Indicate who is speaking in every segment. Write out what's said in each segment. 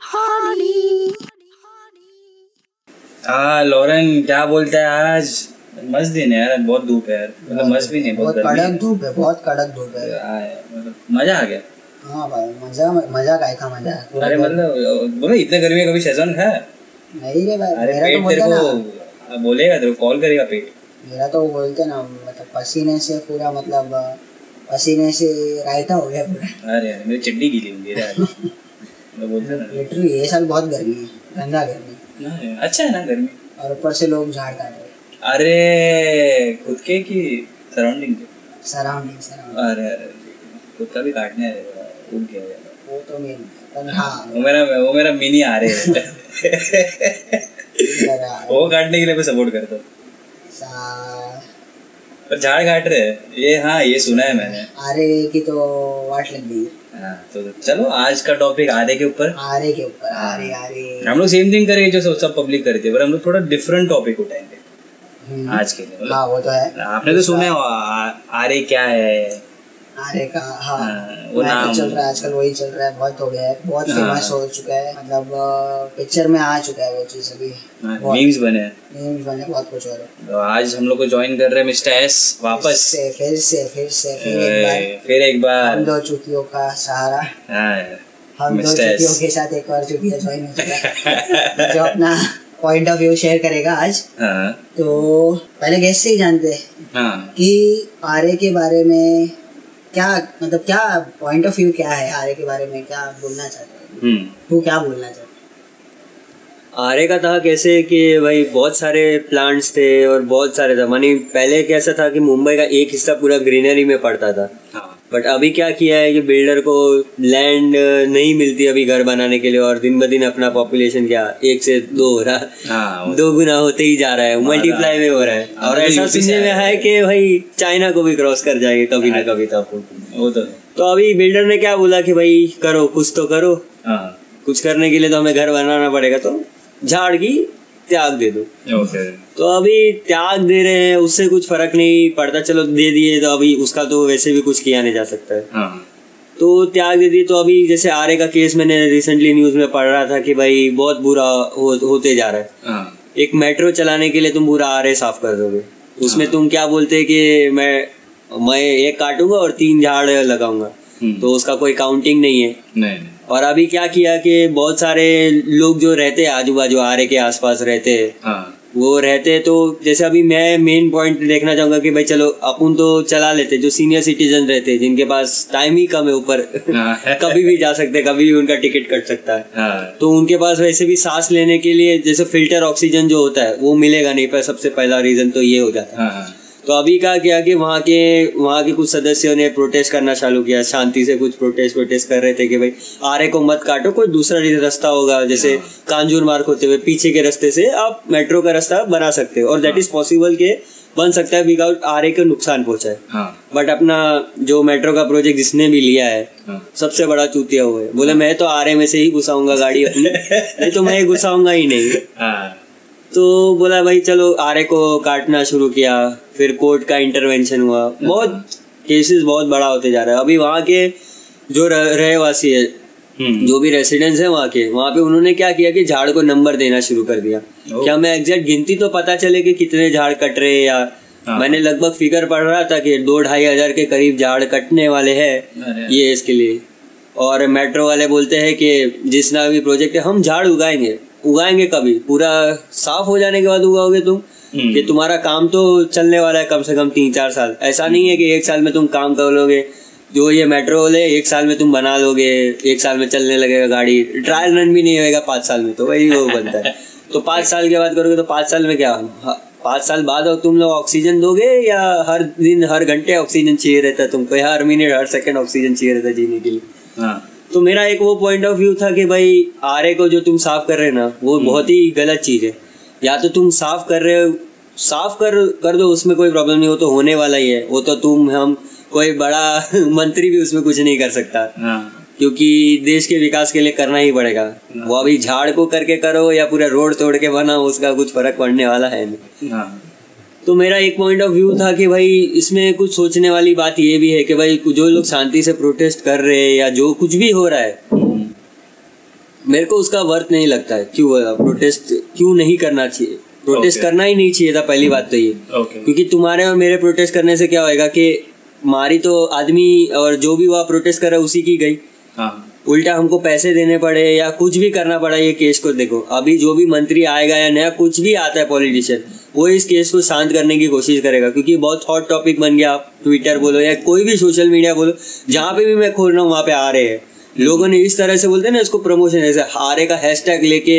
Speaker 1: Harley.
Speaker 2: हाँ Lauren क्या बोलता है आज? मस्त दिन है यार बहुत धूप है यार। मतलब मस्त भी नहीं
Speaker 1: बहुत कड़क धूप है बहुत कड़क धूप है।
Speaker 2: हाँ मतलब मज़ा आ गया।
Speaker 1: हाँ भाई मज़ा मज़ा काय का मज़ा है।
Speaker 2: अरे मतलब बोलो इतने गर्मी में कभी शेजवान खाया
Speaker 1: नहीं रे भाई मेरा तो बोलते ना।
Speaker 2: बोलेगा तेरे को कॉल करेगा पेट।
Speaker 1: मेरा तो बोलते ना मतलब पसीने से पूरा मतलब पसीने से रायता हो गया पूरा।
Speaker 2: अरे यार मेरी चड्डी गीली होगी यार मैं बोलते ना।
Speaker 1: लिटरली ये साल बहुत गर्मी है गंदा गर्मी।
Speaker 2: हाँ अच्छा है ना गर्मी।
Speaker 1: और ऊपर से लोग झाड़ काट रहे
Speaker 2: अरे खुद के की सराउंडिंग के?
Speaker 1: सराउंडिंग सराउंडिंग
Speaker 2: अरे अरे खुद का भी काटने है उग गया
Speaker 1: वो तो मेन हाँ
Speaker 2: वो मेरा वो मेरा मिनी आ रहे है। वो काटने के लिए मैं सपोर्ट करता हूँ। पर झाड़ काट रहे ये हाँ ये सुना है मैंने।
Speaker 1: आरे की तो वाट लग गई।
Speaker 2: हाँ तो चलो आज का टॉपिक आरे के ऊपर।
Speaker 1: आरे के ऊपर आरे आरे।
Speaker 2: हम लोग सेम थिंग करेंगे जो सब- सब पब्लिक करती है पर हम लोग थोड़ा डिफरेंट टॉपिक उठाएँगे।
Speaker 1: हम्म,
Speaker 2: आज के लिए
Speaker 1: हाँ वो तो है।
Speaker 2: आपने तो सुना है आरे क्या है?
Speaker 1: आरे का हाँ।
Speaker 2: हाँ, वो
Speaker 1: तो
Speaker 2: नाम-
Speaker 1: चल रहा है आजकल वही चल रहा है बहुत हो गया है बहुत
Speaker 2: हाँ।
Speaker 1: फ़ेमस हो चुका है मतलब पिक्चर में आ चुका है वो चीज़ अभी।
Speaker 2: मीम्स बने
Speaker 1: मीम्स बने बहुत कुछ हो रहा है।
Speaker 2: तो आज हम लोग को ज्वाइन कर रहे हैं मिस्टर एस वापस।
Speaker 1: से फिर से फिर से फिर एक बार।
Speaker 2: फिर एक बार।
Speaker 1: हम दो चुतियों का सहारा।
Speaker 2: हाँ
Speaker 1: हम दो चुतियों के साथ एक और चुतिया ज्वाइन हो चुका है जो अपना पॉइंट ऑफ़ व्यू शेयर करेगा आज।
Speaker 2: हाँ।
Speaker 1: तो पहले गेस्ट से ही जानते हैं
Speaker 2: हाँ।
Speaker 1: कि आर्य के बारे में क्या मतलब क्या पॉइंट ऑफ़ व्यू क्या है आर्य के बारे में? क्या बोलना चाहते हैं?
Speaker 2: हम्म।
Speaker 1: तू क्या बोलना चाहते
Speaker 3: आरे का था कैसे कि भाई बहुत सारे प्लांट्स थे और बहुत सारे था। मानी पहले कैसा था कि मुंबई का एक हिस्सा पूरा ग्रीनरी में पड़ता था। बट अभी क्या किया है कि बिल्डर को लैंड नहीं मिलती अभी घर बनाने के लिए और दिन ब दिन अपना पॉपुलेशन क्या एक से दो हो रहा
Speaker 2: हाँ
Speaker 3: दो गुना होते ही जा रहा है मल्टीप्लाई में हो रहा है और ऐसा सुनने में
Speaker 2: है।
Speaker 3: है कि भाई चाइना को भी क्रॉस कर जाएँगे कभी ना कभी तो
Speaker 2: वो तो है।
Speaker 3: तो अभी बिल्डर ने क्या बोला कि भाई करो कुछ तो करो
Speaker 2: हाँ
Speaker 3: कुछ करने के लिए तो हमें घर बनाना पड़ेगा तो झाड़ की त्याग दे दो।
Speaker 2: ओके।
Speaker 3: तो अभी त्याग दे रहे हैं उससे कुछ फ़र्क नहीं पड़ता चलो दे दिए तो अभी उसका तो वैसे भी कुछ किया नहीं जा सकता। है।
Speaker 2: हाँ
Speaker 3: तो त्याग दे दिए तो अभी जैसे आरे का केस मैंने रिसेंटली न्यूज़ में पढ़ रहा था कि भाई बहुत बुरा हो, होते जा रहा है।
Speaker 2: हाँ।
Speaker 3: एक मेट्रो चलाने के लिए तुम पूरा आरे साफ़ कर दोगे। उसमें तुम क्या बोलते हैं कि मैं मैं एक काटूँगा और तीन झाड़ लगाऊँगा। तो उसका कोई काउंटिंग नहीं है।
Speaker 2: नहीं नहीं।
Speaker 3: और अभी क्या किया कि बहुत सारे लोग जो रहते हैं आजू बाजू आरे के आसपास रहते हैं
Speaker 2: हाँ।
Speaker 3: वो रहते हैं तो जैसे अभी मैं मेन पॉइंट देखना चाहूँगा कि भाई चलो अपन तो चला लेते जो सीनियर सिटीजन रहते हैं जिनके पास टाइम ही कम है ऊपर
Speaker 2: हाँ।
Speaker 3: कभी भी जा सकते कभी भी उनका टिकट कट सकता है।
Speaker 2: हाँ।
Speaker 3: तो उनके पास वैसे भी सांस लेने के लिए जैसे फ़िल्टर ऑक्सीजन जो होता है वो मिलेगा नहीं पर सबसे पहला रीजन तो ये हो जाता है।
Speaker 2: हाँ हाँ।
Speaker 3: तो अभी क्या किया कि वहाँ के वहाँ के कुछ सदस्यों ने प्रोटेस्ट करना चालू किया शांति से कुछ प्रोटेस्ट प्रोटेस्ट कर रहे थे कि भाई आरे को मत काटो कोई दूसरा रास्ता होगा जैसे कांजूर मार्ग होते हुए पीछे के रास्ते से आप मेट्रो का रास्ता बना सकते हो। और दैट इज़ पॉसिबल के बन सकता है विदाउट आरे को नुकसान पहुँचाए
Speaker 2: हाँ।
Speaker 3: बट अपना जो मेट्रो का प्रोजेक्ट जिसने भी लिया है
Speaker 2: हाँ।
Speaker 3: सबसे बड़ा चूतिया हुआ है। बोले मैं तो आरे में से ही घुसाऊँगा गाड़ी अपनी नहीं तो मैं घुसाऊँगा ही नहीं।
Speaker 2: हाँ।
Speaker 3: तो बोला भाई चलो आरे को काटना शुरू किया फिर कोर्ट का इंटरवेंशन हुआ। बहुत केसेस बहुत बड़ा होते जा रहा है। अभी वहाँ के जो रह- रहवासी है
Speaker 2: हम्म।
Speaker 3: जो भी रेसिडेंट्स हैं वहाँ के वहाँ पे उन्होंने क्या किया कि झाड़ को नंबर देना शुरू कर दिया। क्या मैं एग्जैक्ट गिनती तो पता चले कि कितने झाड़ कट रहे हैं या
Speaker 2: हाँ।
Speaker 3: मैंने लगभग फिगर पढ़ रहा था कि दो ढाई हज़ार के करीब झाड़ कटने वाले हैं। ये इसके लिए। और मेट्रो वाले बोलते हैं कि जितना भी प्रोजेक्ट है हम झाड़ उगाएँगे। उगाएँगे कभी। पूरा साफ़ हो जाने के बाद उगाओगे तुम।
Speaker 2: हम्म।
Speaker 3: कि तुम्हारा काम तो चलने वाला है कम से कम तीन चार साल। ऐसा नहीं है कि एक साल में तुम काम कर लोगे जो ये मेट्रो वाले एक साल में तुम बना लोगे एक साल में चलने लगेगा गाड़ी। ट्रायल रन भी नहीं होएगा पाँच साल में तो वही वो बनता है। तो पाँच साल के बाद करोगे तो पाँच साल में क्या? हाँ, पाँच साल बाद तुम लोग ऑक्सीजन दोगे या हर दिन हर घंटे ऑक्सीजन चाहिए रहता है तुमको? या हर मिनट हर सेकंड ऑक्सीजन चाहिए रहता है जीने के लिए?
Speaker 2: हाँ।
Speaker 3: तो मेरा एक वो पॉइंट ऑफ़ व्यू था कि भाई आरे को जो तुम साफ़ कर रहे हो ना वो बहुत ही गलत चीज़ है। या तो तुम साफ़ कर रहे हो साफ़ कर कर दो उसमें कोई प्रॉब्लम नहीं वो तो होने वाला ही है। वो तो तुम हम कोई बड़ा मंत्री भी उसमें कुछ नहीं कर सकता।
Speaker 2: हाँ।
Speaker 3: क्योंकि देश के विकास के लिए करना ही पड़ेगा। वो अभी झाड़ को करके करो या पूरा रोड तोड़ के बनाओ उसका कुछ फ़र्क पड़ने वाला है नहीं।
Speaker 2: हाँ।
Speaker 3: तो मेरा एक पॉइंट ऑफ़ व्यू था कि भाई इसमें कुछ सोचने वाली बात ये भी है कि भाई जो लोग शांति से प्रोटेस्ट कर रहे हैं या जो कुछ भी हो रहा है मेरे को उसका वर्थ नहीं लगता है। क्यों प्रोटेस्ट क्यों नहीं करना चाहिए? Protest
Speaker 2: Okay.
Speaker 3: करना ही नहीं चाहिए था पहली बात तो ये।
Speaker 2: ओके
Speaker 3: क्योंकि तुम्हारे और मेरे प्रोटेस्ट करने से क्या होएगा कि मारी तो आदमी और जो भी वहाँ प्रोटेस्ट कर रहा है उसी की गई।
Speaker 2: हाँ।
Speaker 3: उल्टा हमको पैसे देने पड़े या कुछ भी करना पड़ा ये केस को देखो अभी जो भी मंत्री आएगा या नया कुछ भी आता है पॉलिटिशियन वो इस केस को शांत करने की कोशिश करेगा क्योंकि बहुत हॉट टॉपिक बन गया आप ट्विटर बोलो या कोई भी सोशल मीडिया बोलो जहाँ पे भी मैं खोल रहा हूँ वहाँ पे आ रहे हैं। लोगों ने इस तरह से बोलते हैं ना इसको प्रमोशन जैसे हारे का हैशटैग लेके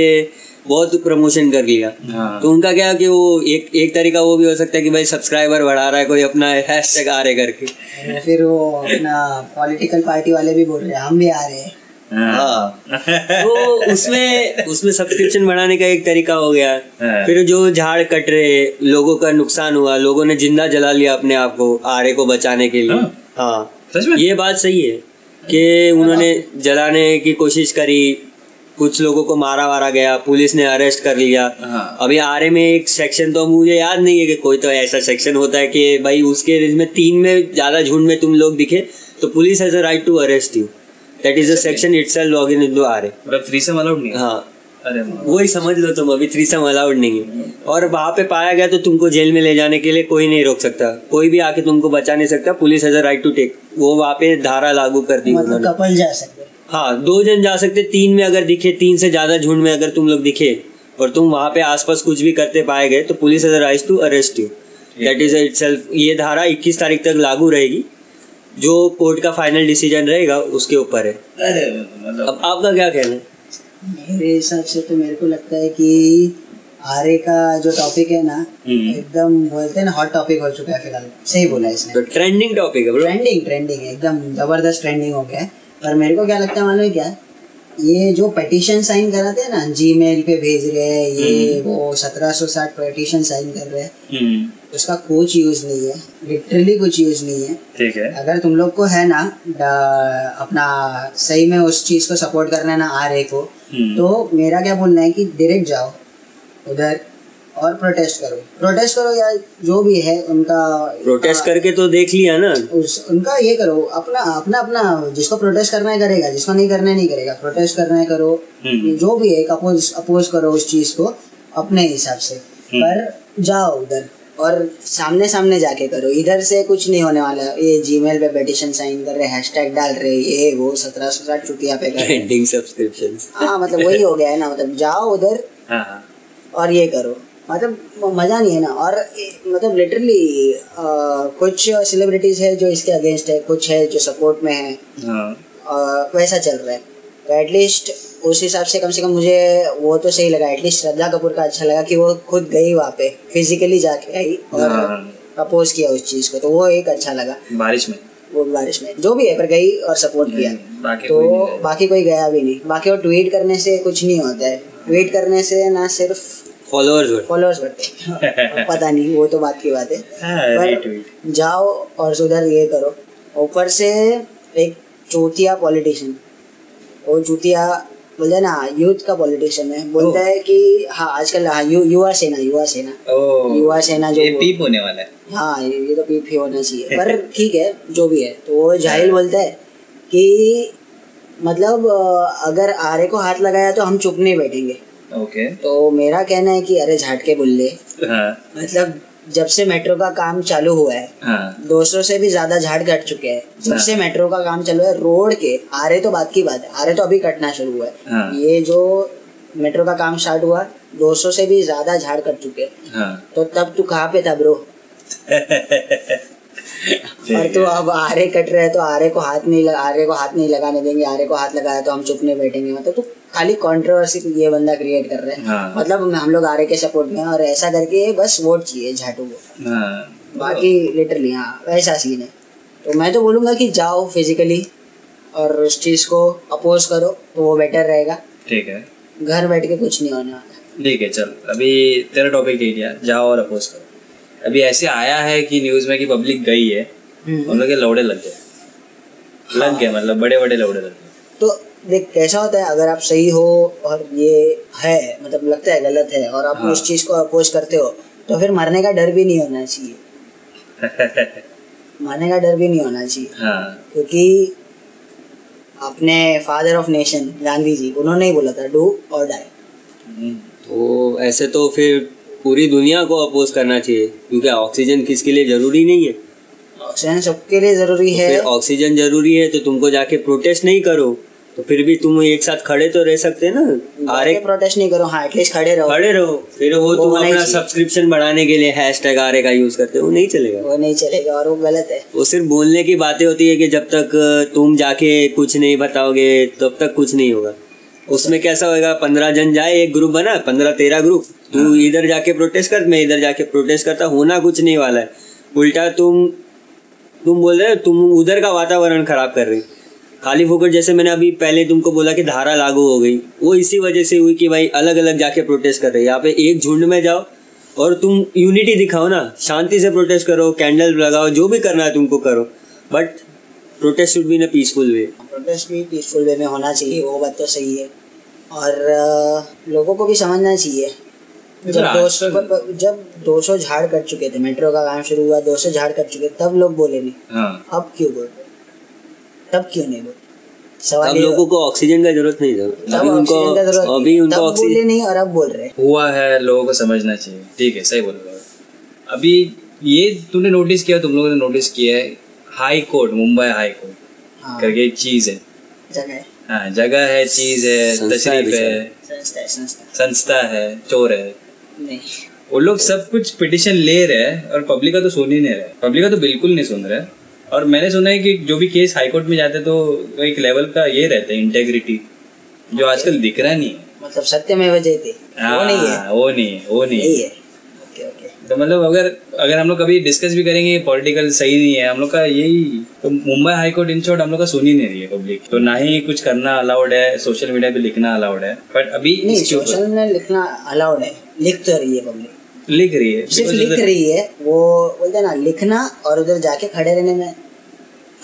Speaker 3: बहुत प्रमोशन कर लिया।
Speaker 2: हाँ।
Speaker 3: तो उनका क्या कि वो एक एक तरीका वो भी हो सकता है कि भाई सब्सक्राइबर बढ़ा रहा है कोई अपना हैशटैग आ रहे करके।
Speaker 1: फिर वो अपना पॉलिटिकल पार्टी वाले भी बोल रहे हैं हम भी आ रहे हैं।
Speaker 2: हाँ।
Speaker 3: तो उसमें उसमें सब्सक्रिप्शन बढ़ाने का एक तरीका हो गया।
Speaker 2: हाँ।
Speaker 3: फिर जो झाड़ कट रहे लोगों का नुकसान हुआ लोगों ने ज़िंदा जला लिया अपने आप को आरे को बचाने के लिए।
Speaker 2: हाँ।
Speaker 3: हाँ।
Speaker 2: सच में?
Speaker 3: ये बात सही है कि उन्होंने जलाने की कोशिश करी कुछ लोगों को मारा वारा गया पुलिस ने अरेस्ट कर लिया।
Speaker 2: हाँ।
Speaker 3: अभी आरे में एक सेक्शन तो मुझे याद नहीं है कि कोई तो ऐसा सेक्शन होता है कि भाई उसके में तीन में ज़्यादा झुंड में तुम लोग दिखे तो police has a right to arrest you that is a section itself log इन इन आरे
Speaker 2: मतलब थ्री से अलाउड नहीं है? अरे वही
Speaker 3: समझ लो तुम अभी थ्री सम अलाउड नहीं है। और वहाँ पे पाया गया तो तुमको जेल में ले जाने के लिए कोई नहीं रोक सकता। कोई भी आके तुमको बचा नहीं सकता। Police has a right to take वो वहाँ पे धारा लागू कर दी
Speaker 1: मतलब कपल जा सकते। हैं।
Speaker 3: दो जन जा सकते। तीन में अगर दिखे तीन से ज़्यादा झुंड में अगर तुम लोग दिखे और तुम वहाँ पे आसपास कुछ भी करते पाए गए तो police has right to arrest you that is it ये धारा 21 तारीख तक लागू रहेगी। जो कोर्ट का फाइनल डिसीज़न रहेगा उसके ऊपर है।
Speaker 2: अरे मतलब
Speaker 3: अब आपका क्या कहना है?
Speaker 1: मेरे हिसाब से तो मेरे को लगता है कि आरे का जो टॉपिक है ना
Speaker 2: हम्म।
Speaker 1: एकदम बोलते हैं ना हॉट टॉपिक हो चुका है फ़िलहाल। सही बोला इसने।
Speaker 3: तो ट्रेंडिंग टॉपिक है.
Speaker 1: ट्रेंडिंग ट्रेंडिंग है एकदम ज़बरदस्त ट्रेंडिंग हो गया है। पर मेरे को क्या लगता है मालूम है क्या? ये जो पटिशन साइन कराते हैं ना जी मेल पे भेज रहे हैं ये वो सत्रह सौ साठ पटिशन साइन कर रहे हैं।
Speaker 2: हम्म,
Speaker 1: उसका कुछ यूज़ नहीं है लिटरली कुछ यूज़ नहीं है।
Speaker 2: ठीक है।
Speaker 1: अगर तुम लोग को है ना अपना सही में उस चीज़ को सपोर्ट करना है ना आ रहे को
Speaker 2: हम्म,
Speaker 1: तो मेरा क्या बोलना है कि डायरेक्ट जाओ उधर। और प्रोटेस्ट करो। प्रोटेस्ट करो या जो भी है उनका
Speaker 3: प्रोटेस्ट करके तो देख लिया ना।
Speaker 1: उस उनका ये करो अपना अपना अपना जिसको प्रोटेस्ट करना है करेगा जिसको नहीं करना है नहीं करेगा। प्रोटेस्ट करना है करो।
Speaker 2: हम्म,
Speaker 1: जो भी है अपोज अपोज करो उस चीज़ को अपने हिसाब से। पर जाओ उधर और सामने सामने जाके करो। इधर से कुछ नहीं होने वाला। ये जीमेल पे पेटिशन साइन कर रहे हैशटैग डाल रहे ये वो सत्रह सौ साठ चुटिया पे कर रहे।
Speaker 3: सब्सक्रिप्शन
Speaker 1: हाँ मतलब वही हो गया है ना मतलब जाओ उधर
Speaker 2: हाँ हाँ।
Speaker 1: और ये करो। मतलब मज़ा नहीं है ना। और मतलब लिटरली कुछ सेलिब्रिटीज है जो इसके अगेंस्ट है कुछ है जो सपोर्ट में है।
Speaker 2: हाँ।
Speaker 1: वैसा चल रहा है। तो एटलीस्ट उस हिसाब से कम से कम मुझे वो तो सही लगा। एटलीस्ट श्रद्धा कपूर का अच्छा लगा कि वो खुद गई वहाँ पे फिजिकली जाके आई और
Speaker 2: हाँ।
Speaker 1: अपोज किया उस चीज़ को। तो वो एक अच्छा लगा।
Speaker 2: बारिश में।
Speaker 1: वो बारिश में। जो भी है पर गई और सपोर्ट किया।
Speaker 2: बाकी
Speaker 1: तो
Speaker 2: कोई
Speaker 1: बाकी कोई गया भी नहीं। बाकी वो ट्वीट करने से कुछ नहीं होता है। ट्वीट करने से ना सिर्फ़
Speaker 3: फॉलोअर्स
Speaker 1: फॉलोअर्स बढ़ते हैं। पता नहीं वो तो बात की बात है।
Speaker 2: हाँ,
Speaker 1: पर। जाओ और सुधर ये करो। ऊपर से एक चूतिया पॉलिटिशियन वो चूतिया बोलते ना यूथ का पॉलिटिशियन है। बोलता है कि हाँ आजकल हाँ यु, युवा सेना युवा सेना। युवा सेना जो
Speaker 2: ये पीप होने वाला है।
Speaker 1: हाँ ये ये तो पीप ही होना चाहिए। पर ठीक है जो भी है। तो वो जाहिल बोलता है कि मतलब अगर आरे को हाथ लगाया तो हम चुप नहीं बैठेंगे।
Speaker 2: ओके
Speaker 1: तो मेरा कहना है कि अरे झाटके बुल्ले।
Speaker 2: हाँ।
Speaker 1: मतलब जब से मेट्रो का काम चालू हुआ है
Speaker 2: हाँ।
Speaker 1: 200 से भी ज़्यादा झाड़ कट चुके हैं। जब से मेट्रो का काम चालू है रोड के आरे तो बात की बात है आरे तो अभी कटना शुरू हुआ
Speaker 2: हाँ।
Speaker 1: है। ये जो मेट्रो का काम स्टार्ट हुआ 200 से भी ज़्यादा झाड़ कट चुके हैं।
Speaker 2: हाँ।
Speaker 1: तो तब तू कहाँ पे था ब्रो और तू अब आरे कट रहे हैं तो आरे को हाथ नहीं आरे को हाथ नहीं लगाने देंगे आरे को हाथ लगाया तो हम चुप नहीं बैठेंगे। मतलब तू खाली कंट्रोवर्सी ये बंदा क्रिएट कर रहा है।
Speaker 2: हाँ।
Speaker 1: मतलब हम लोग आरे के सपोर्ट में और ऐसा करके बस वोट चाहिए झाटू को।
Speaker 2: हाँ।
Speaker 1: बाकी लिटरली हाँ वैसा सीन है। तो मैं तो बोलूँगा कि जाओ फिजिकली और उस चीज़ को अपोज करो तो वो बेटर रहेगा।
Speaker 2: ठीक है।
Speaker 1: घर बैठ के कुछ नहीं होने वाला।
Speaker 2: ठीक है चल। अभी तेरा टॉपिक दे दिया जाओ और अपोज करो। अभी ऐसे आया है कि न्यूज़ में कि पब्लिक गई है
Speaker 1: हम्म।
Speaker 2: उन लोग के लौड़े लग गए। लग गए मतलब बड़े बड़े लौड़े लग गए।
Speaker 1: तो देख कैसा होता है अगर आप सही हो और ये है मतलब लगता है गलत है और आप
Speaker 2: हाँ।
Speaker 1: उस चीज़ को अपोज करते हो तो फिर मरने का डर भी नहीं होना चाहिए। मरने का डर भी नहीं होना चाहिए।
Speaker 2: हाँ।
Speaker 1: क्योंकि अपने father of nation Gandhi ji उन्होंने ही बोला था डू और डाई
Speaker 3: तो ऐसे तो फिर पूरी दुनिया को अपोज करना चाहिए क्योंकि ऑक्सीजन किसके लिए ज़रूरी नहीं है?
Speaker 1: ऑक्सीजन सबके लिए ज़रूरी है।
Speaker 3: ऑक्सीजन ज़रूरी है तो तुमको जाके प्रोटेस्ट नहीं करो। तो फिर भी तुम एक साथ खड़े तो रह सकते हैं ना आर
Speaker 1: प्रोटेस्ट नहीं करो हाँ एटलीस्ट खड़े रहो।
Speaker 3: खड़े रहो। फिर वो
Speaker 1: वो
Speaker 3: तुम अपना सब्सक्रिप्शन बढ़ाने के लिए हैश टैग आर का यूज़ करते हो वो नहीं चलेगा।
Speaker 1: वो नहीं चलेगा और वो गलत है।
Speaker 3: वो सिर्फ़ बोलने की बातें होती है कि जब तक तुम जाके कुछ नहीं बताओगे तब तक कुछ नहीं होगा। उसमें कैसा होगा पंद्रह जन जाए एक ग्रुप बना पंद्रह तेरह ग्रुप तू इधर जाके प्रोटेस्ट कर मैं इधर जाके प्रोटेस्ट करता होना कुछ नहीं वाला है। उल्टा तुम तुम बोल रहे हो तुम उधर का वातावरण खराब कर रही हो। खाली फोकट जैसे मैंने अभी पहले तुमको बोला कि धारा लागू हो गई वो इसी वजह से हुई कि भाई अलग अलग जाके प्रोटेस्ट कर रहे यहाँ पे एक झुंड में जाओ और तुम यूनिटी दिखाओ ना शांति से प्रोटेस्ट करो कैंडल लगाओ जो भी करना है तुमको करो। But protest should be in a peaceful way
Speaker 1: protest भी पीसफुल वे में होना चाहिए वो बात तो सही है। और लोगों को भी समझना चाहिए। जब दो प- जब 200 झाड़ कट चुके थे मेट्रो का काम शुरू हुआ 200 झाड़ कट चुके तब लोग बोले नहीं।
Speaker 2: हाँ।
Speaker 1: अब क्यों बोल? रहे तब क्यों नहीं बोल? सवाल
Speaker 3: लोगों को ऑक्सीजन का ज़रूरत नहीं था। अभी उनको अभी उनको ऑक्सीजन
Speaker 1: नहीं और अब बोल रहे
Speaker 2: हुआ है लोगों को समझना चाहिए। ठीक है सही बोल। रहे हो अभी ये तूने नोटिस किया तुम लोगों ने नोटिस किया है high court Mumbai high court
Speaker 1: हाँ।
Speaker 2: करके एक चीज़ है।
Speaker 1: जगह है।
Speaker 2: हाँ जगह है चीज़ है
Speaker 3: संस्था है
Speaker 2: तशरीफ़ है।
Speaker 1: संस्था है संस्था।
Speaker 2: संस्था है चोर है।
Speaker 1: नहीं।
Speaker 2: वो लोग सब कुछ पिटिशन ले रहे हैं और पब्लिक का तो सुन ही नहीं रहे। पब्लिक का तो बिल्कुल नहीं सुन रहे। और मैंने सुना है कि जो भी केस हाईकोर्ट में जाते हैं, तो एक लेवल का ये रहता है इंटेग्रिटी जो आजकल दिख रहा नहीं है।
Speaker 1: मतलब सत्य में वजह थी। वो नहीं है।
Speaker 2: हाँ, वो नहीं है वो नहीं है।
Speaker 1: है। ओके ओके
Speaker 2: तो मतलब अगर अगर हम लोग कभी डिस्कस भी करेंगे पॉलिटिकल सही नहीं है हम लोग का यही तो Mumbai high court in short हम लोग का सुन ही नहीं रही है पब्लिक तो ना ही कुछ करना अलाउड है सोशल मीडिया पे लिखना अलाउड है बट अभी
Speaker 1: नहीं सोशल में लिखना अलाउड है लिख तो रही है पब्लिक
Speaker 2: लिख रही है
Speaker 1: सिर्फ़ लिख रही है वो बोलते ना लिखना और उधर जाके खड़े रहने में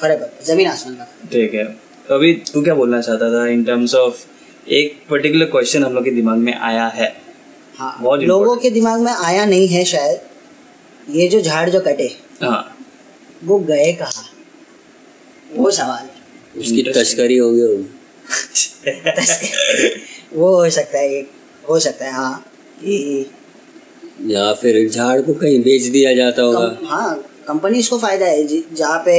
Speaker 1: फ़र्क ज़मीन आसमान का।
Speaker 2: ठीक है। तो अभी तू क्या बोलना चाहता था इन टर्म्स ऑफ़ एक पर्टिकुलर क्वेश्चन हम लोग के दिमाग में आया है?
Speaker 1: हाँ लोगों के दिमाग में आया नहीं है शायद। ये जो झाड़ जो कटे
Speaker 2: हाँ।
Speaker 1: वो गए कहाँ? वो सवाल।
Speaker 3: उसकी तस्करी हो गई होगी।
Speaker 1: वो हो सकता है एक हो सकता है हाँ कि
Speaker 3: या फिर झाड़ को कहीं बेच दिया जाता होगा।
Speaker 1: कम, हाँ कंपनीज़ को फ़ायदा है जहाँ पे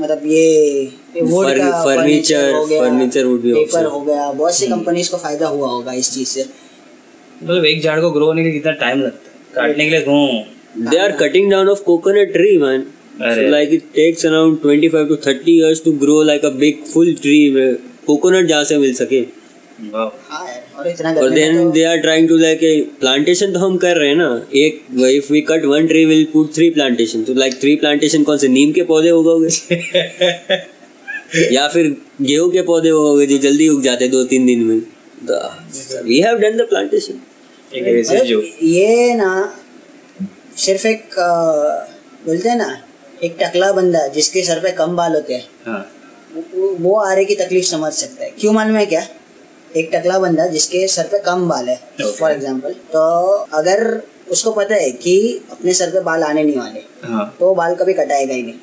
Speaker 1: मतलब ये
Speaker 3: फर्नीचर फर्नीचर वुड भी
Speaker 1: पेपर हो। गया बहुत सी कंपनीज़ को फ़ायदा हुआ होगा इस चीज़ से।
Speaker 2: मतलब एक झाड़ को ग्रो होने के लिए कितना टाइम लगता है? काटने के लिए
Speaker 3: हूँ। They are cutting down of coconut tree
Speaker 2: man
Speaker 3: like it takes around 25 to 30 years to grow like a big full tree coconut जहाँ से मिल सके।
Speaker 1: और इतना
Speaker 3: और देन
Speaker 1: तो
Speaker 3: they are trying to like plantation तो हम कर रहे हैं ना एक if we cut one tree will put three plantation तो लाइक थ्री प्लांटेशन कौन से नीम के पौधे उगोगे? या फिर गेहूँ के पौधे उगोगे जो जल्दी उग जाते हैं दो तीन दिन में? We have done the plantation
Speaker 1: ये ना सिर्फ़ एक बोलते हैं ना एक टकला बंदा जिसके सर पे कम बाल होते हैं
Speaker 2: हाँ।
Speaker 1: वो- वो आरे की तकलीफ़ समझ सकता है। क्यों मालूम है क्या? एक टकला बंदा जिसके सर पे कम बाल है फॉर Okay. एग्ज़ाम्पल तो अगर उसको पता है कि अपने सर पे बाल आने नहीं वाले
Speaker 2: हाँ।
Speaker 1: तो वो बाल कभी कटाएगा ही नहीं।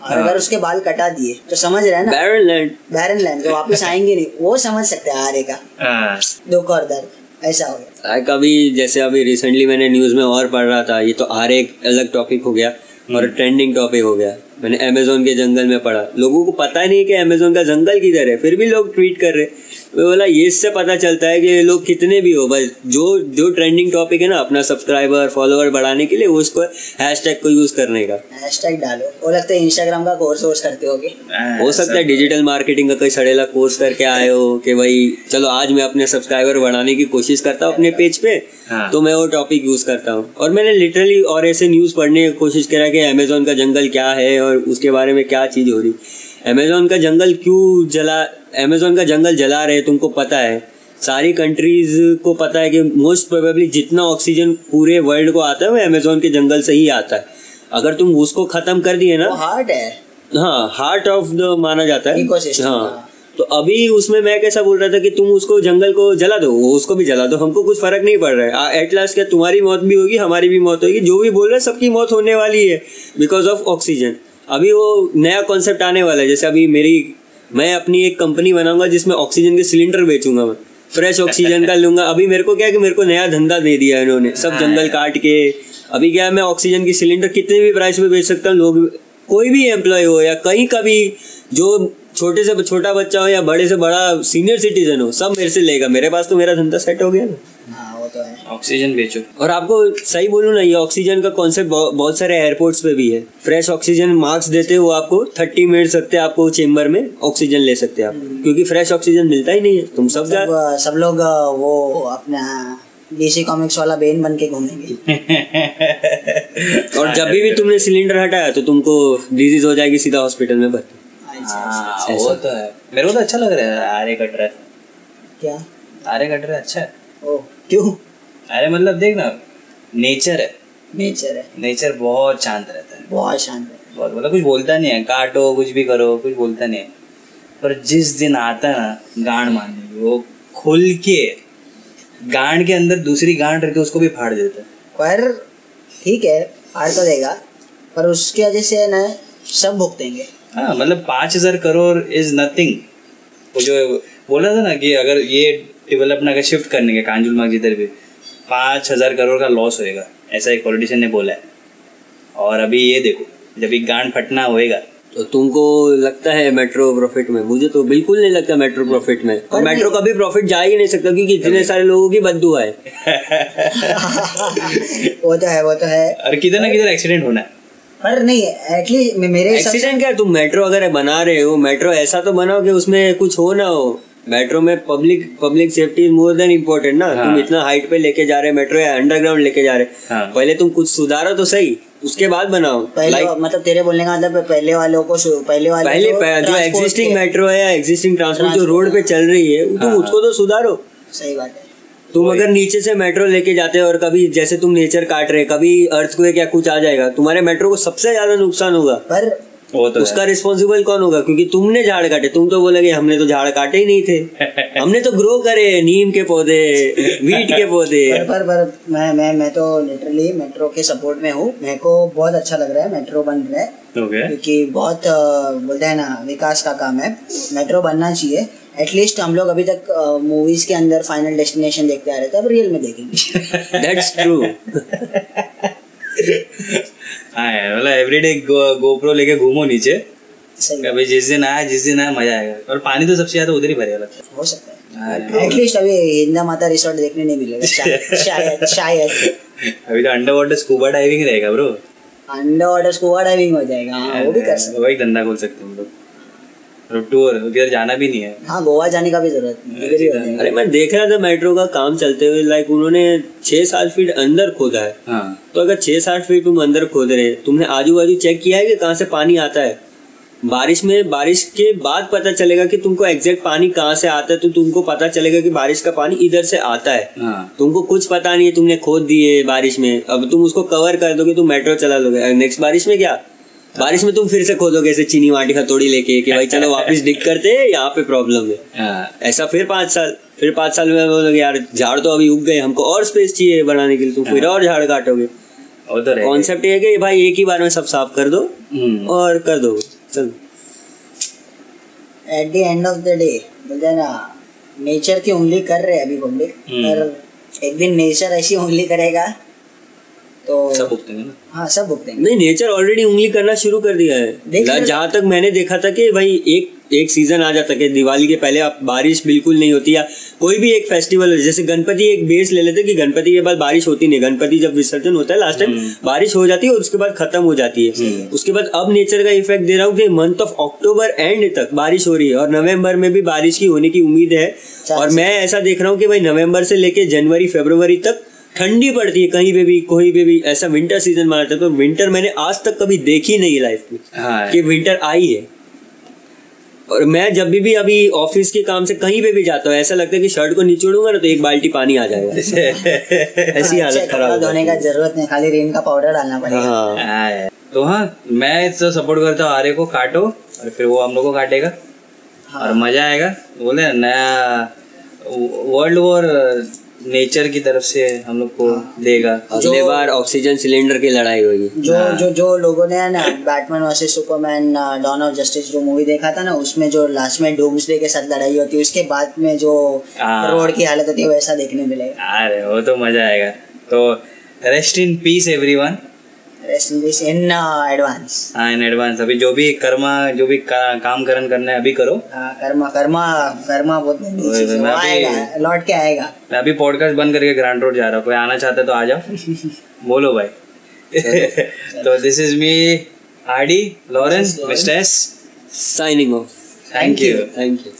Speaker 1: और
Speaker 2: हाँ।
Speaker 1: अगर उसके बाल कटा दिए तो समझ रहे है ना?
Speaker 3: बैरन लैंड
Speaker 1: बैरन लैंड तो वापस आएँगे नहीं। वो समझ सकता है आरे का।
Speaker 2: हाँ।
Speaker 1: दुख और दर्द ऐसा हो गया।
Speaker 3: लाइक अभी जैसे अभी रिसेंटली मैंने न्यूज़ में और पढ़ रहा था ये तो आर एक अलग टॉपिक हो गया और ट्रेंडिंग टॉपिक हो गया। मैंने अमेजोन के जंगल में पढ़ा। लोगों को पता नहीं है कि अमेजोन का जंगल किधर है फिर भी लोग ट्वीट कर रहे मैं बोला ये इससे पता चलता है कि ये लोग कितने भी हो बस जो जो ट्रेंडिंग टॉपिक है ना अपना सब्सक्राइबर फॉलोअर बढ़ाने के लिए उसको हैशटैग को यूज़ करने का.
Speaker 1: हैशटैग डालो। वो लगता है इंस्टाग्राम का कोर्स वोर्स करते होगे।
Speaker 2: हाँ,
Speaker 3: हो सकता है डिजिटल मार्केटिंग का कोई सड़ेला कोर्स करके आए हो कि भाई चलो आज मैं अपने सब्सक्राइबर बढ़ाने की कोशिश करता हूँ अपने पेज पे
Speaker 2: हाँ।
Speaker 3: तो मैं वो टॉपिक यूज़ करता हूँ। और मैंने लिटरली और ऐसे न्यूज़ पढ़ने की कोशिश करा कि अमेजोन का जंगल क्या है और उसके बारे में क्या चीज़ हो रही। अमेजोन का जंगल क्यों जला अमेजोन का जंगल जला रहे तुमको पता है? सारी कंट्रीज़ को पता है कि मोस्ट प्रोबेबली जितना ऑक्सीजन पूरे वर्ल्ड को आता है वो अमेजोन के जंगल से ही आता है। अगर तुम उसको खत्म कर दिए ना
Speaker 1: हार्ट है।
Speaker 3: हाँ हार्ट ऑफ़ द माना जाता है। हाँ
Speaker 1: हाँ।
Speaker 3: तो अभी उसमें मैं कैसा बोल रहा था कि तुम उसको जंगल को जला दो उसको भी जला दो हमको कुछ फ़र्क नहीं पड़ रहा है। एट लास्ट क्या तुम्हारी मौत भी होगी हमारी भी मौत होगी जो भी बोल रहे हैं सबकी मौत होने वाली है बिकॉज़ ऑफ़ ऑक्सीजन अभी वो नया कॉन्सेप्ट आने वाला है जैसे अभी मेरी मैं अपनी एक कंपनी बनाऊँगा जिसमें ऑक्सीजन के सिलेंडर बेचूँगा मैं। फ्रेश ऑक्सीजन का लूँगा। अभी मेरे को क्या है कि मेरे को नया धंधा दे दिया है इन्होंने सब जंगल काट के। अभी क्या है मैं ऑक्सीजन की सिलेंडर कितने भी प्राइस में बेच सकता हूँ लोग कोई भी एम्प्लॉय हो या कहीं का भी जो छोटे से छोटा बच्चा हो या बड़े से बड़ा सीनियर सिटीजन हो सब मेरे से लेगा। मेरे पास तो मेरा धंधा सेट हो गया ना।
Speaker 1: हाँ वो तो है।
Speaker 2: ऑक्सीजन बेचो।
Speaker 3: और आपको सही बोलूँ ना ये ऑक्सीजन का कॉन्सेप्ट बहुत सारे एयरपोर्ट्स पे भी है। फ्रेश ऑक्सीजन मार्क्स देते हो आपको थर्टी मिनट सकते हैं आपको चेम्बर में ऑक्सीजन ले सकते हैं आप। क्योंकि फ्रेश ऑक्सीजन मिलता ही नहीं है। तुम सब जा
Speaker 1: सब सब लोग वो अपना डीसी कॉमिक्स वाला बेन बन के घूमेंगे।
Speaker 3: और जब भी, भी तुमने सिलेंडर हटाया तो तुमको डिज़ीज़ हो जाएगी सीधा हॉस्पिटल में भर्ती।
Speaker 2: हाँ वो तो है। मेरे को तो अच्छा लग रहा है आर्य कट रहा है।
Speaker 1: क्या?
Speaker 2: आर्य कट रहा है अच्छा है।
Speaker 1: ओ क्यों?
Speaker 2: अरे मतलब देख ना नेचर है।
Speaker 1: नेचर है।
Speaker 2: नेचर बहुत शांत रहता है।
Speaker 1: बहुत शांत है।
Speaker 2: बहुत मतलब कुछ बोलता नहीं है काटो कुछ भी करो कुछ बोलता नहीं है। पर जिस दिन आता है ना गांड मारने की, वो खुल के गांड के अंदर दूसरी गांड रख के उसको भी फाड़ देता है।
Speaker 1: पर ठीक है फाड़ तो देगा पर उसकी वजह से ना सब भुगतेंगे।
Speaker 2: हाँ मतलब पाँच हज़ार करोड़ इज़ नथिंग वो जो बोला था ना कि अगर ये डेवलपमेंट अगर शिफ्ट करने के कांजुल मार्ग जिधर भी पाँच हज़ार करोड़ का लॉस होएगा ऐसा एक पॉलिटिशियन ने बोला है। और अभी ये देखो जब एक गांड फटना होएगा।
Speaker 3: तो तुमको लगता है मेट्रो प्रॉफिट में? मुझे तो बिल्कुल नहीं लगता मेट्रो प्रॉफिट में। और मेट्रो कभी प्रॉफिट जा ही नहीं सकता क्योंकि इतने सारे लोगों की बददुआ है।
Speaker 1: वो तो है वो तो है।
Speaker 2: और किधर ना किधर एक्सीडेंट होना है।
Speaker 1: पर नहीं एटलीस्ट मेरे
Speaker 3: एक्सीडेंट क्या तुम मेट्रो अगर बना रहे हो मेट्रो ऐसा तो बनाओ कि उसमें कुछ हो ना हो मेट्रो में public public safety is more than important ना
Speaker 2: हाँ. तुम।
Speaker 3: इतना हाइट पे लेके जा रहे मेट्रो या अंडरग्राउंड लेके जा रहे
Speaker 2: हाँ।
Speaker 3: पहले तुम कुछ सुधारो तो सही उसके बाद बनाओ
Speaker 1: पहले
Speaker 3: Like,
Speaker 1: मतलब तेरे बोलने का मतलब पहले वालों को पहले वाले
Speaker 3: पहले पह- जो एग्जिस्टिंग मेट्रो है या एग्जिस्टिंग ट्रांसपोर्ट जो रोड पे चल रही है तुम
Speaker 2: हाँ।
Speaker 3: उसको तो सुधारो
Speaker 1: सही बात है
Speaker 3: तुम अगर नीचे से मेट्रो लेके जाते हो और कभी जैसे तुम नेचर काट रहे कभी अर्थ को क्या कुछ आ जाएगा तुम्हारे मेट्रो को सबसे ज़्यादा नुकसान होगा।
Speaker 1: पर
Speaker 2: वो तो
Speaker 3: उसका रिस्पॉन्सिबल कौन होगा? क्योंकि तुमने झाड़ काटे। तुम तो बोलोगे हमने तो झाड़ काटे ही नहीं थे। हमने तो ग्रो करे नीम के पौधे वीट के पौधे।
Speaker 1: पर पर पर मैं मैं मैं तो लिटरली मेट्रो के सपोर्ट में हूँ। मेरे को बहुत अच्छा लग रहा है मेट्रो बन रहा है।
Speaker 2: ओके
Speaker 1: क्योंकि बहुत बोलते हैं ना विकास का काम है। मेट्रो बनना चाहिए। एटलीस्ट हम लोग अभी तक मूवीज़ के अंदर फाइनल डेस्टिनेशन देखते आ रहे थे अब रियल में देखेंगे।
Speaker 3: दैट्स ट्रू
Speaker 2: हाँ यार मतलब एवरीडे गोप्रो लेके घूमो नीचे। कभी जिस दिन आया जिस दिन आया मज़ा आएगा। और पानी तो सबसे ज़्यादा उधर ही भरेगा लगता है
Speaker 1: हो सकता
Speaker 2: हाँ।
Speaker 1: है एटलीस्ट अभी हिंदा माता रिसोर्ट देखने नहीं मिलेगा। शायद शायद
Speaker 2: अभी तो अंडर वाटर स्कूबा डाइविंग रहेगा bro
Speaker 1: under water scuba diving हो जाएगा। हाँ वो भी कर सकते
Speaker 2: वही धंधा खोल सकते हैं हम लोग। टूर उधर जाना भी नहीं है।
Speaker 1: हाँ गोवा जाने का भी ज़रूरत नहीं इधर ही हो।
Speaker 3: अरे मैं देख रहा था मेट्रो का काम चलते हुए लाइक उन्होंने छह सात फीट अंदर खोदा है।
Speaker 2: हाँ।
Speaker 3: तो अगर छह सात फीट तुम अंदर खोद रहे तुमने आजू बाजू चेक किया है कि कहाँ से पानी आता है? बारिश में बारिश के बाद पता चलेगा कि तुमको एग्जैक्ट पानी कहाँ से आता है तो तुमको पता चलेगा कि बारिश का पानी इधर से आता है।
Speaker 2: हाँ।
Speaker 3: तुमको कुछ पता नहीं है तुमने खोद दिए बारिश में। अब तुम उसको कवर कर दोगे तुम मेट्रो चला लोगे। नेक्स्ट बारिश में क्या? बारिश में तुम फिर से खोदोगे ऐसे चीनी माटी हथौड़ी लेके कि भाई चलो वापस डिग करते हैं यहाँ पे प्रॉब्लम है।
Speaker 2: हाँ।
Speaker 3: ऐसा फिर पाँच साल फिर पाँच साल में बोलोगे यार झाड़ तो अभी उग गए हमको और स्पेस चाहिए बनाने के लिए तुम फिर और झाड़ काटोगे।
Speaker 2: वो तो
Speaker 3: कॉन्सेप्ट ये है कि भाई एक ही बार में सब साफ़ कर दो
Speaker 2: हम्म,
Speaker 3: और कर दो। चल।
Speaker 1: At the end of the day बोलते हैं ना नेचर की उंगली कर रहे हैं अभी पब्लिक
Speaker 2: हम्म।
Speaker 1: पर एक दिन नेचर ऐसी उंगली करेगा तो
Speaker 2: सब उगते हैं ना।
Speaker 1: हाँ सब भुगतेंगे
Speaker 3: नहीं नेचर ऑलरेडी उंगली करना शुरू कर दिया है। जहाँ तक मैंने देखा था कि भाई एक एक सीज़न आ जाता है दिवाली के पहले आप बारिश बिल्कुल नहीं होती या कोई भी एक फेस्टिवल है जैसे गणपति एक बेस ले लेते कि गणपति के बाद बारिश होती नहीं गणपति जब विसर्जन होता है लास्ट टाइम बारिश हो जाती है और उसके बाद खत्म हो जाती है। उसके बाद अब नेचर का इफ़ेक्ट दे रहा हूँ कि मंथ ऑफ़ अक्टूबर एंड तक बारिश हो रही है और नवंबर में भी बारिश की होने की उम्मीद है। और मैं ऐसा देख रहा हूँ कि भाई नवंबर से लेके जनवरी फरवरी तक ठंडी पड़ती है कहीं पे भी कोई पे भी ऐसा विंटर सीज़न मानता है तो विंटर मैंने आज तक कभी देखी नहीं लाइफ में
Speaker 2: हाँ।
Speaker 3: कि विंटर आई है। और मैं जब भी भी अभी ऑफ़िस के काम से कहीं पे भी जाता हूँ ऐसा लगता है कि शर्ट को निचोड़ूँगा ना तो एक बाल्टी पानी आ जाएगा। ऐसी हालत खराब हो
Speaker 1: धोने का ज़रूरत नहीं खाली रेन का पाउडर डालना पड़ेगा।
Speaker 3: हाँ।
Speaker 2: हाँ तो हाँ मैं तो सपोर्ट करता हूँ आर्य को काटो और फिर वो हम लोग को काटेगा। और मज़ा आएगा बोले नया वर्ल्ड वॉर नेचर की तरफ़ से हम लोग को देगा।
Speaker 3: अगले बार ऑक्सीजन सिलेंडर की लड़ाई होगी।
Speaker 1: जो
Speaker 2: हाँ।
Speaker 1: जो जो लोगों ने है ना Batman versus Superman Dawn of Justice जो मूवी देखा था ना उसमें जो लास्ट में डूम्सडे के साथ लड़ाई होती है उसके बाद में जो
Speaker 2: हाँ।
Speaker 1: रोड की हालत होती है वैसा देखने मिलेगा।
Speaker 2: अरे वो तो मज़ा आएगा। तो rest in peace everyone
Speaker 1: this in advance
Speaker 2: हाँ इन एडवांस अभी जो भी कर्मा जो भी का, काम करन करना है अभी करो।
Speaker 1: कर्मा कर्मा कर्मा बहुत आएगा लौट के आएगा।
Speaker 2: मैं अभी पॉडकास्ट बंद करके ग्रांड रोड जा रहा हूँ। कोई आना चाहता है तो आ जाओ। बोलो भाई। तो this is me R D Lawrence mister S.
Speaker 3: Signing off
Speaker 2: thank you
Speaker 3: thank you